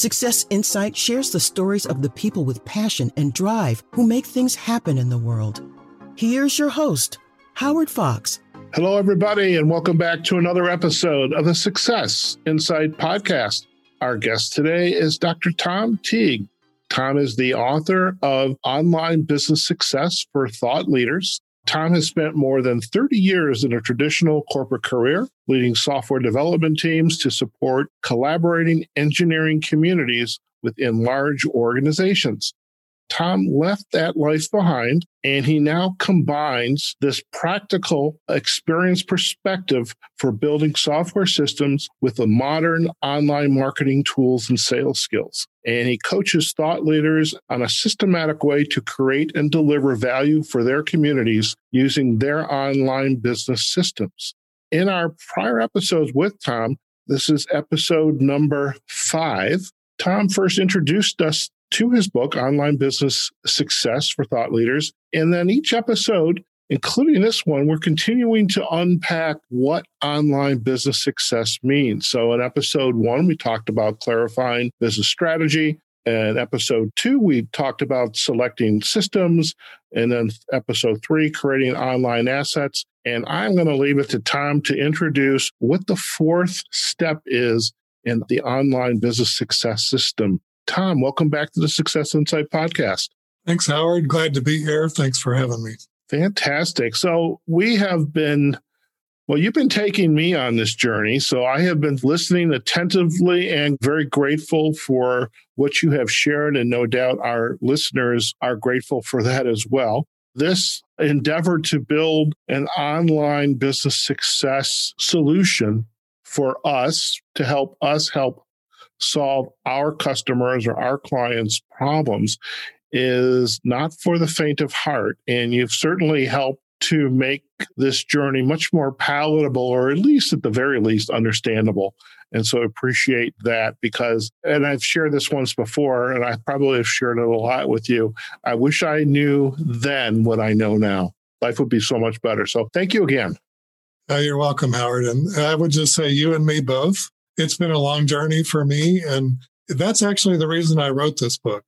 Success Insight shares the stories of the people with passion and drive who make things happen in the world. Here's your host, Howard Fox. Hello, everybody, and welcome back to another episode of the Success Insight podcast. Our guest today is Dr. Tom Teague. Tom is the author of Online Business Success for Thought Leaders. Tom has spent more than 30 years in a traditional corporate career, leading software development teams to support collaborating engineering communities within large organizations. Tom left that life behind and he now combines this practical experience perspective for building software systems with the modern online marketing tools and sales skills. And he coaches thought leaders on a systematic way to create and deliver value for their communities using their online business systems. In our prior episodes with Tom, this is episode number five. Tom first introduced us to his book, Online Business Success for Thought Leaders. And then each episode, including this one, we're continuing to unpack what online business success means. So in episode one, we talked about clarifying business strategy. And episode two, we talked about selecting systems. And then episode three, creating online assets. And I'm going to leave it to Tom to introduce what the fourth step is in the online business success system. Tom, welcome back to the Success Insight podcast. Thanks, Howard. Glad to be here. Thanks for having me. Fantastic. So, we have been, well, you've been taking me on this journey. So, I have been listening attentively and very grateful for what you have shared. And no doubt our listeners are grateful for that as well. This endeavor to build an online business success solution for us to help us help solve our customers or our clients' problems is not for the faint of heart. And you've certainly helped to make this journey much more palatable, or at least at the very least understandable. And so I appreciate that because, and I've shared this once before, and I probably have shared it a lot with you. I wish I knew then what I know now. Life would be so much better. So thank you again. Uh, you're welcome, Howard. And I would just say you and me both it's been a long journey for me. And that's actually the reason I wrote this book.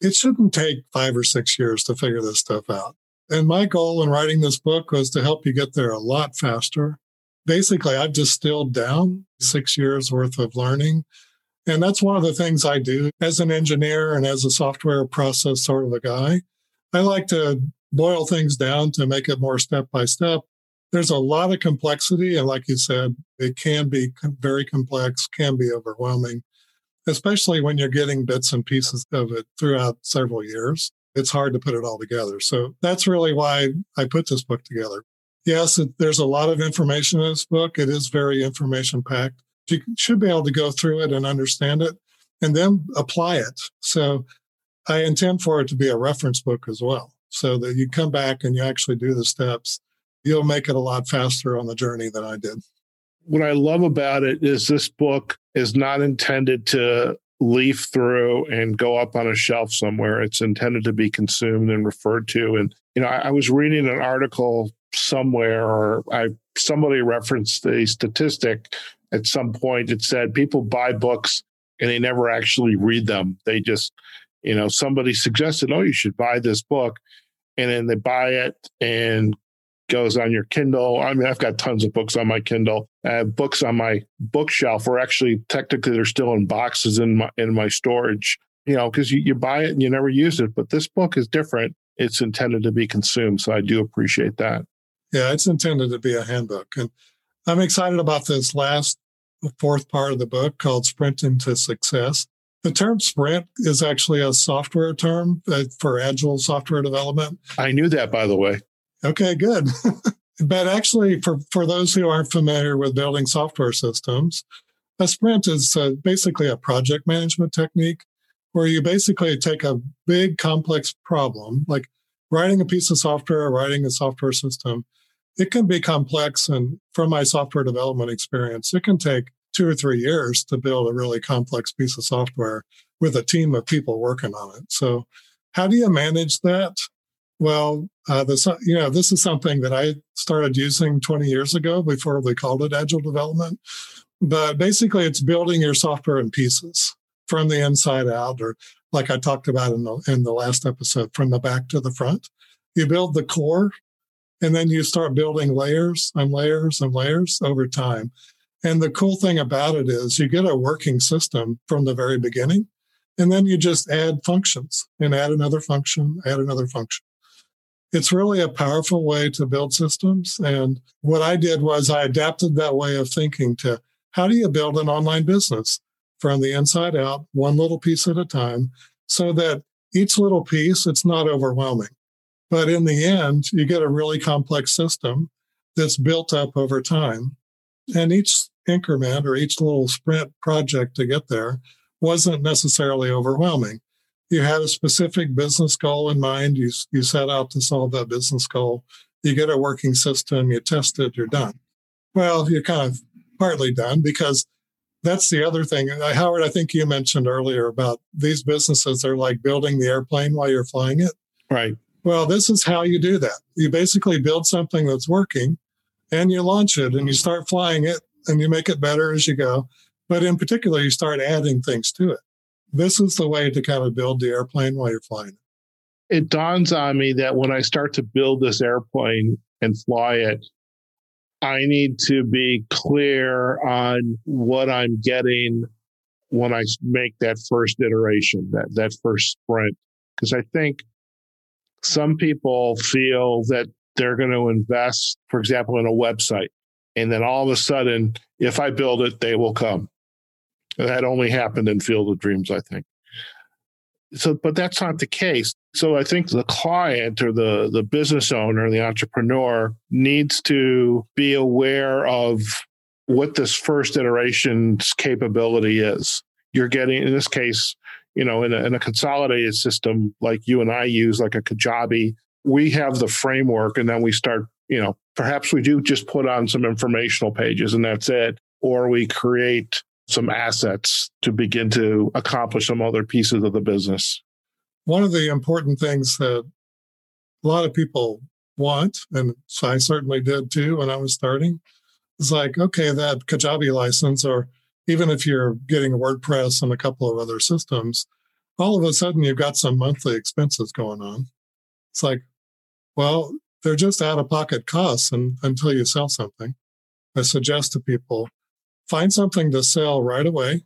It shouldn't take five or six years to figure this stuff out. And my goal in writing this book was to help you get there a lot faster. Basically, I've distilled down six years worth of learning. And that's one of the things I do as an engineer and as a software process sort of a guy. I like to boil things down to make it more step by step there's a lot of complexity. And like you said, it can be very complex, can be overwhelming, especially when you're getting bits and pieces of it throughout several years. It's hard to put it all together. So that's really why I put this book together. Yes, it, there's a lot of information in this book. It is very information packed. You should be able to go through it and understand it and then apply it. So I intend for it to be a reference book as well, so that you come back and you actually do the steps you'll make it a lot faster on the journey than I did. What I love about it is this book is not intended to leaf through and go up on a shelf somewhere. It's intended to be consumed and referred to. And, you know, I, I was reading an article somewhere or I somebody referenced a statistic at some point. It said people buy books and they never actually read them. They just, you know, somebody suggested, oh, you should buy this book. And then they buy it and goes on your Kindle. I mean, I've got tons of books on my Kindle. I have books on my bookshelf, or actually, technically, they're still in boxes in my in my storage. You know, because you, you buy it and you never use it. But this book is different. It's intended to be consumed, so I do appreciate that. Yeah, it's intended to be a handbook, and I'm excited about this last fourth part of the book called "Sprint into Success." The term sprint is actually a software term uh, for agile software development. I knew that, by the way. Okay, good. but actually, for, for those who aren't familiar with building software systems, a sprint is uh, basically a project management technique where you basically take a big complex problem, like writing a piece of software or writing a software system. It can be complex. And from my software development experience, it can take two or three years to build a really complex piece of software with a team of people working on it. So, how do you manage that? Well, uh, this, you know, this is something that I started using 20 years ago before they called it agile development. But basically, it's building your software in pieces. from the inside out, or like I talked about in the in the last episode, from the back to the front. You build the core, and then you start building layers and layers and layers over time. And the cool thing about it is you get a working system from the very beginning, and then you just add functions and add another function, add another function. It's really a powerful way to build systems. And what I did was I adapted that way of thinking to how do you build an online business from the inside out, one little piece at a time, so that each little piece, it's not overwhelming. But in the end, you get a really complex system that's built up over time. And each increment or each little sprint project to get there wasn't necessarily overwhelming. You had a specific business goal in mind. You, you set out to solve that business goal. You get a working system, you test it, you're done. Well, you're kind of partly done because that's the other thing. Uh, Howard, I think you mentioned earlier about these businesses are like building the airplane while you're flying it. Right. Well, this is how you do that. You basically build something that's working and you launch it and you start flying it and you make it better as you go. But in particular, you start adding things to it. This is the way to kind of build the airplane while you're flying it. It dawns on me that when I start to build this airplane and fly it, I need to be clear on what I'm getting when I make that first iteration, that, that first sprint. Because I think some people feel that they're going to invest, for example, in a website. And then all of a sudden, if I build it, they will come. That only happened in Field of Dreams, I think. So, but that's not the case. So I think the client or the, the business owner, the entrepreneur needs to be aware of what this first iteration's capability is. You're getting, in this case, you know, in a, in a consolidated system like you and I use, like a Kajabi, we have the framework and then we start, you know, perhaps we do just put on some informational pages and that's it. Or we create some assets to begin to accomplish some other pieces of the business. One of the important things that a lot of people want, and I certainly did too when I was starting, is like, okay, that Kajabi license, or even if you're getting WordPress and a couple of other systems, all of a sudden you've got some monthly expenses going on. It's like, well, they're just out of pocket costs and, until you sell something. I suggest to people find something to sell right away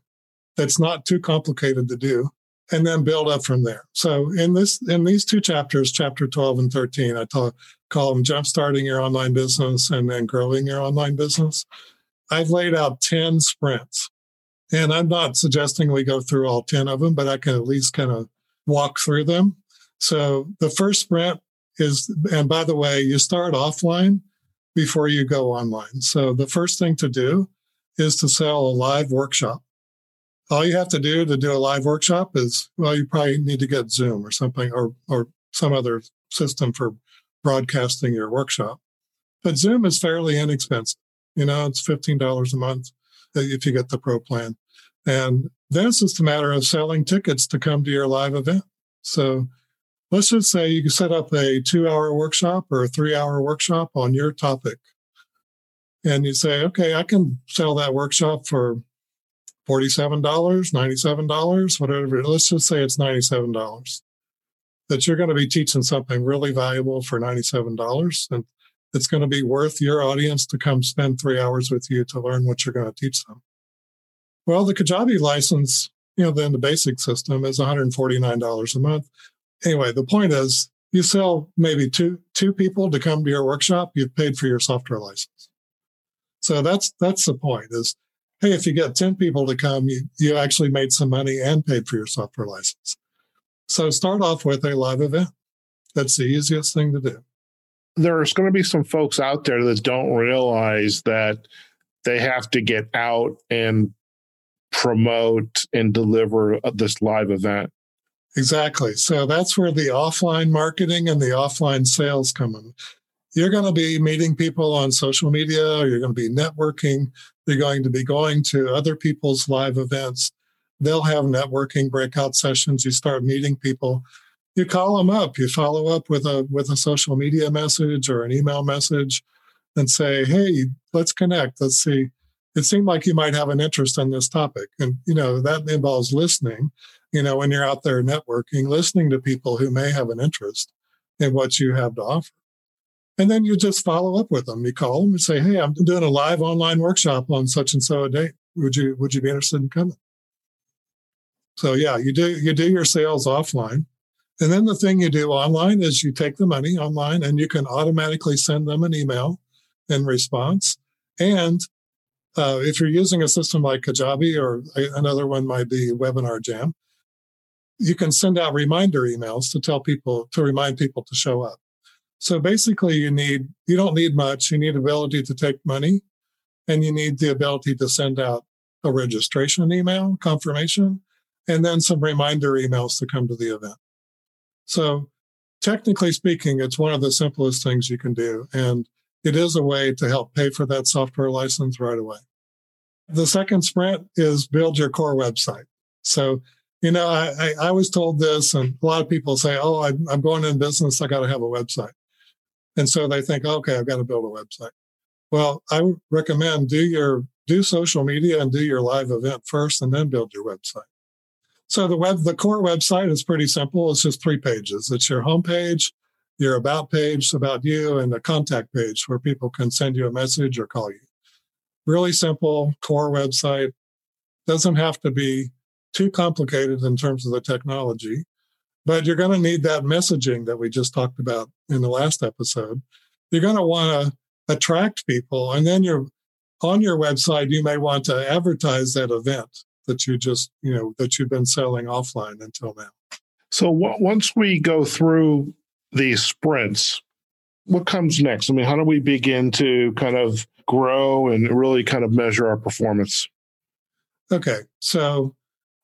that's not too complicated to do and then build up from there. So in this in these two chapters, chapter 12 and 13, I talk, call them jumpstarting your online business and then growing your online business. I've laid out 10 sprints. And I'm not suggesting we go through all 10 of them, but I can at least kind of walk through them. So the first sprint is, and by the way, you start offline before you go online. So the first thing to do is to sell a live workshop. All you have to do to do a live workshop is, well, you probably need to get Zoom or something or, or some other system for broadcasting your workshop. But Zoom is fairly inexpensive. You know, it's $15 a month if you get the pro plan. And then it's just a matter of selling tickets to come to your live event. So let's just say you can set up a two hour workshop or a three hour workshop on your topic and you say, okay, I can sell that workshop for $47, $97, whatever. Let's just say it's $97. That you're going to be teaching something really valuable for $97 and it's going to be worth your audience to come spend three hours with you to learn what you're going to teach them. Well, the Kajabi license, you know, then the basic system is $149 a month. Anyway, the point is you sell maybe two, two people to come to your workshop, you've paid for your software license. So that's that's the point is hey, if you get 10 people to come, you, you actually made some money and paid for your software license. So start off with a live event. That's the easiest thing to do. There's going to be some folks out there that don't realize that they have to get out and promote and deliver this live event. Exactly. So that's where the offline marketing and the offline sales come in you're going to be meeting people on social media, or you're going to be networking. You're going to be going to other people's live events. They'll have networking breakout sessions. You start meeting people. You call them up. You follow up with a with a social media message or an email message, and say, "Hey, let's connect. Let's see. it seemed like you might have an interest in this topic. And, you know, that involves listening, you know, when you're out there networking, listening to people who may have an interest in what you have to offer. And then you just follow up with them. You call them and say, Hey, I'm doing a live online workshop on such and so a date. Would you, would you be interested in coming? So yeah, you do, you do your sales offline. And then the thing you do online is you take the money online and you can automatically send them an email in response. And uh, if you're using a system like Kajabi or another one might be Webinar Jam, you can send out reminder emails to tell people to remind people to show up. So basically, you need you don't need much. You need ability to take money, and you need the ability to send out a registration email confirmation, and then some reminder emails to come to the event. So technically speaking, it's one of the simplest things you can do, and it is a way to help pay for that software license right away. The second sprint is build your core website. So you know, I, I, I, was told this, and a lot of people say, "Oh, I'm, I'm going in business. I got to have a website," and so they think, "Okay, I've got to build a website." Well, I recommend do your do social media and do your live event first, and then build your website. So the web, the core website is pretty simple. It's just three pages. It's your homepage, your about page about you, and a contact page where people can send you a message or call you. Really simple core website. Doesn't have to be too complicated in terms of the technology, but you're going to need that messaging that we just talked about in the last episode. You're going to want to attract people, and then you're on your website. You may want to advertise that event that you just you know that you've been selling offline until now. So w- once we go through these sprints, what comes next? I mean, how do we begin to kind of grow and really kind of measure our performance? Okay, so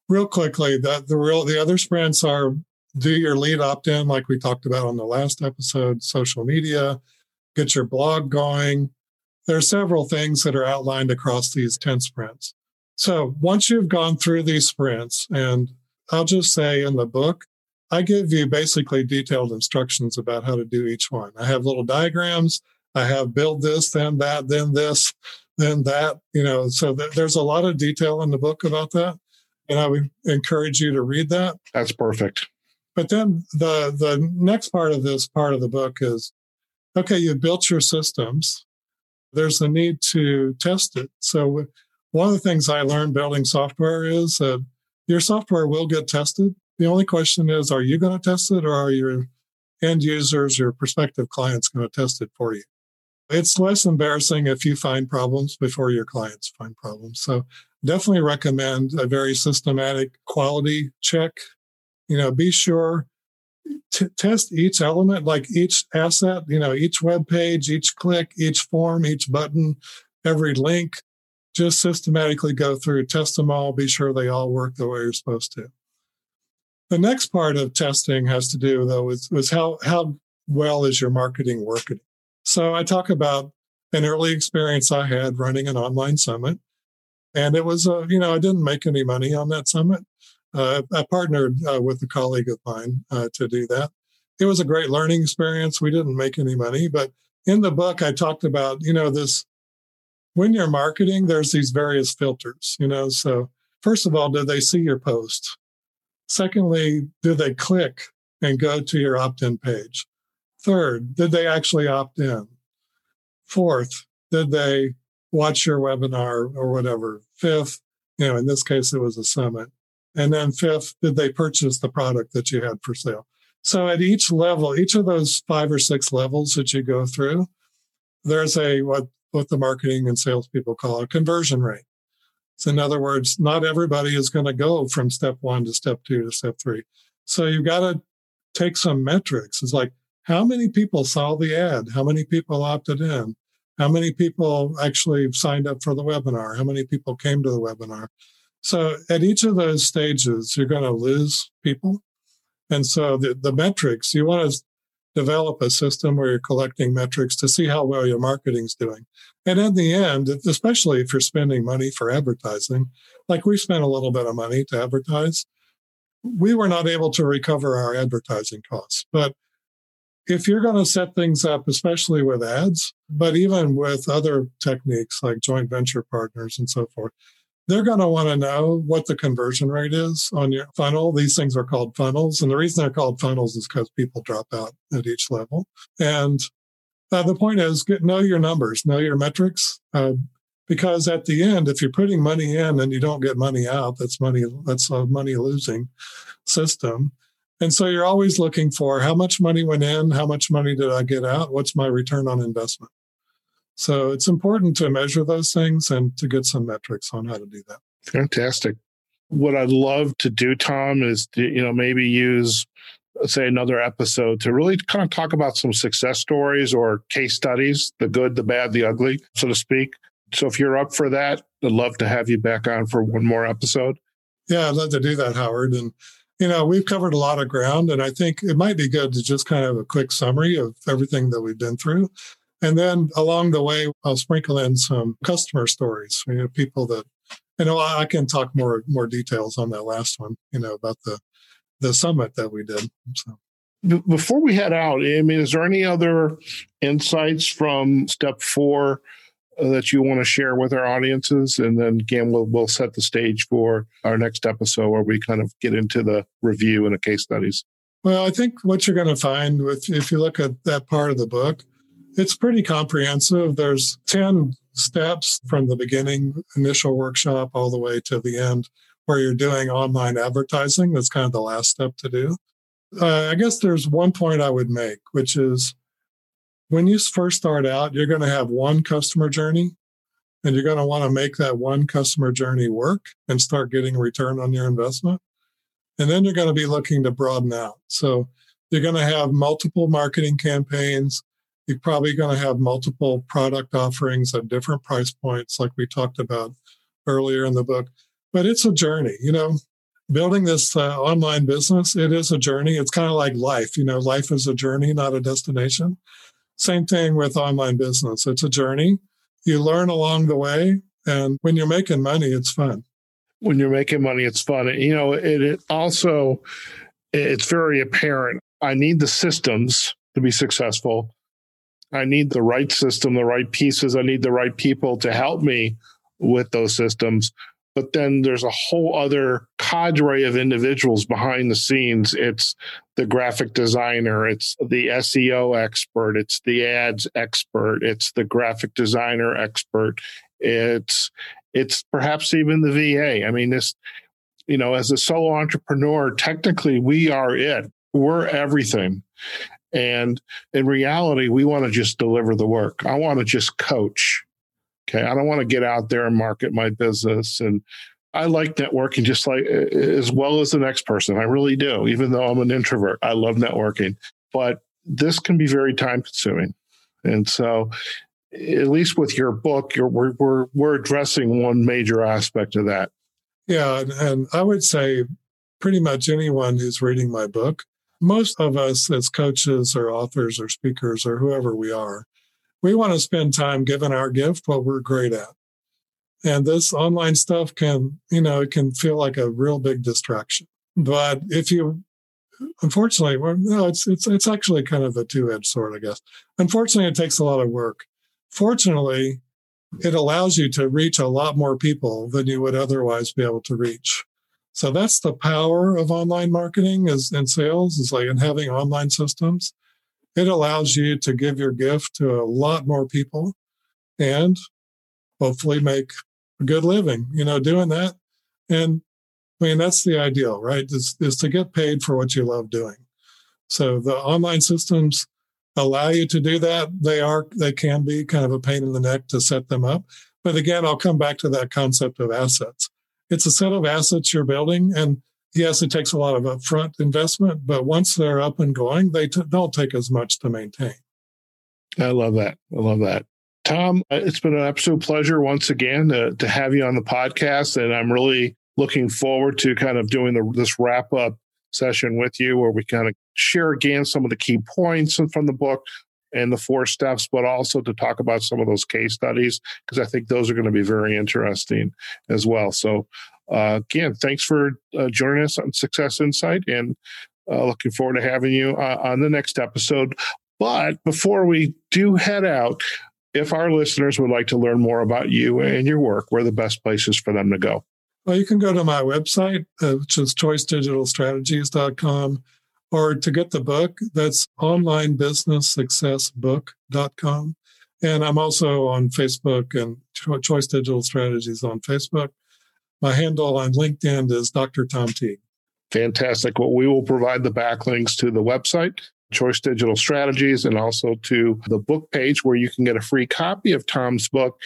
real quickly, the, the real the other sprints are do your lead opt-in, like we talked about on the last episode, social media, get your blog going. There are several things that are outlined across these 10 sprints. So once you've gone through these sprints, and I'll just say in the book, I give you basically detailed instructions about how to do each one. I have little diagrams. I have build this, then that, then this, then that, you know, so th- there's a lot of detail in the book about that and I would encourage you to read that. That's perfect. But then the the next part of this part of the book is okay, you've built your systems. There's a need to test it. So one of the things I learned building software is that your software will get tested. The only question is, are you going to test it or are your end users, your prospective clients going to test it for you? It's less embarrassing if you find problems before your clients find problems. So definitely recommend a very systematic quality check. You know, be sure test each element, like each asset, you know, each web page, each click, each form, each button, every link. Just systematically go through, test them all, be sure they all work the way you're supposed to. The next part of testing has to do though with, with how, how well is your marketing working? So I talk about an early experience I had running an online summit. And it was, a, you know, I didn't make any money on that summit. Uh, I partnered uh, with a colleague of mine uh, to do that. It was a great learning experience. We didn't make any money, but in the book, I talked about, you know, this when you're marketing, there's these various filters, you know. So, first of all, do they see your post? Secondly, do they click and go to your opt in page? Third, did they actually opt in? Fourth, did they watch your webinar or whatever. Fifth, you know, in this case, it was a summit. And then fifth, did they purchase the product that you had for sale? So at each level, each of those five or six levels that you go through, there's a what what the marketing and salespeople call a conversion rate. So in other words, not everybody is going to go from step one to step two to step three. So you've got to take some metrics. It's like how many people saw the ad? How many people opted in? How many people actually signed up for the webinar? How many people came to the webinar? So at each of those stages, you're going to lose people. And so the, the metrics, you want to develop a system where you're collecting metrics to see how well your marketing's doing. And in the end, especially if you're spending money for advertising, like we spent a little bit of money to advertise, we were not able to recover our advertising costs. But if you're going to set things up, especially with ads, but even with other techniques like joint venture partners and so forth, they're going to want to know what the conversion rate is on your funnel. These things are called funnels. And the reason they're called funnels is because people drop out at each level. And uh, the point is, get, know your numbers, know your metrics. Uh, because at the end, if you're putting money in and you don't get money out, that's money, that's a money losing system. And so you're always looking for how much money went in, how much money did I get out, what's my return on investment. So it's important to measure those things and to get some metrics on how to do that. Fantastic. What I'd love to do, Tom, is to, you know maybe use say another episode to really kind of talk about some success stories or case studies, the good, the bad, the ugly, so to speak. So if you're up for that, I'd love to have you back on for one more episode. Yeah, I'd love to do that, Howard. And you know, we've covered a lot of ground, and I think it might be good to just kind of a quick summary of everything that we've been through. And then along the way, I'll sprinkle in some customer stories, you know, people that, you know, I can talk more, more details on that last one, you know, about the, the summit that we did. So. Before we head out, I mean, is there any other insights from step four uh, that you want to share with our audiences? And then again, we'll, we'll set the stage for our next episode where we kind of get into the review and the case studies. Well, I think what you're going to find with, if you look at that part of the book, it's pretty comprehensive. There's 10 steps from the beginning, initial workshop, all the way to the end, where you're doing online advertising. That's kind of the last step to do. Uh, I guess there's one point I would make, which is when you first start out, you're going to have one customer journey and you're going to want to make that one customer journey work and start getting a return on your investment. And then you're going to be looking to broaden out. So you're going to have multiple marketing campaigns. You're probably going to have multiple product offerings at different price points, like we talked about earlier in the book. But it's a journey, you know, building this uh, online business, it is a journey. It's kind of like life, you know, life is a journey, not a destination. Same thing with online business. It's a journey. You learn along the way. And when you're making money, it's fun. When you're making money, it's fun. You know, it, it also, it's very apparent. I need the systems to be successful. I need the right system, the right pieces. I need the right people to help me with those systems. But then there's a whole other cadre of individuals behind the scenes. It's the graphic designer, it's the SEO expert, it's the ads expert, it's the graphic designer expert, it's it's perhaps even the VA. I mean, this, you know, as a solo entrepreneur, technically we are it. We're everything. And in reality, we want to just deliver the work. I want to just coach. Okay. I don't want to get out there and market my business. And I like networking just like as well as the next person. I really do, even though I'm an introvert. I love networking, but this can be very time consuming. And so, at least with your book, we're, we're, we're addressing one major aspect of that. Yeah. And, and I would say pretty much anyone who's reading my book, most of us as coaches or authors or speakers or whoever we are, we want to spend time giving our gift what we're great at. And this online stuff can, you know, it can feel like a real big distraction. But if you, unfortunately, well, no, it's, it's, it's actually kind of a two edged sword, I guess. Unfortunately, it takes a lot of work. Fortunately, it allows you to reach a lot more people than you would otherwise be able to reach. So that's the power of online marketing is in sales is like in having online systems it allows you to give your gift to a lot more people and hopefully make a good living, you know, doing that. And I mean, that's the ideal, right? Is, is to get paid for what you love doing. So the online systems allow you to do that. They are, they can be kind of a pain in the neck to set them up. But again, I'll come back to that concept of assets. It's a set of assets you're building and yes, it takes a lot of upfront investment, but once they're up and going, they t- don't take as much to maintain. I love that. I love that. Tom, uh, it's been an absolute pleasure once again to, to have you on the podcast. And I'm really looking forward to kind of doing the, this wrap up session with you where we kind of share again some of the key points from the book and the four steps, but also to talk about some of those case studies, because I think those are going to be very interesting as well. So uh, again, thanks for uh, joining us on Success Insight, and Uh, looking forward to having you uh, on the next episode. But before we do head out, if our listeners would like to learn more about you and your work, where are the best places for them to go? Well, you can go to my website, uh, which is choicedigitalstrategies.com, or to get the book, that's onlinebusinesssuccessbook.com. And I'm also on Facebook and Choice Digital Strategies on Facebook. My handle on LinkedIn is Dr. Tom Teague. Fantastic. Well, we will provide the backlinks to the website, Choice Digital Strategies, and also to the book page where you can get a free copy of Tom's book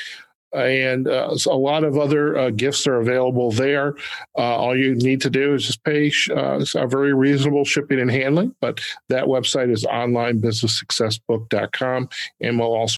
and uh, a lot of other uh, gifts are available there. Uh, all you need to do is just pay uh, a very reasonable shipping and handling. But that website is onlinebusinesssuccessbook.com, and we'll also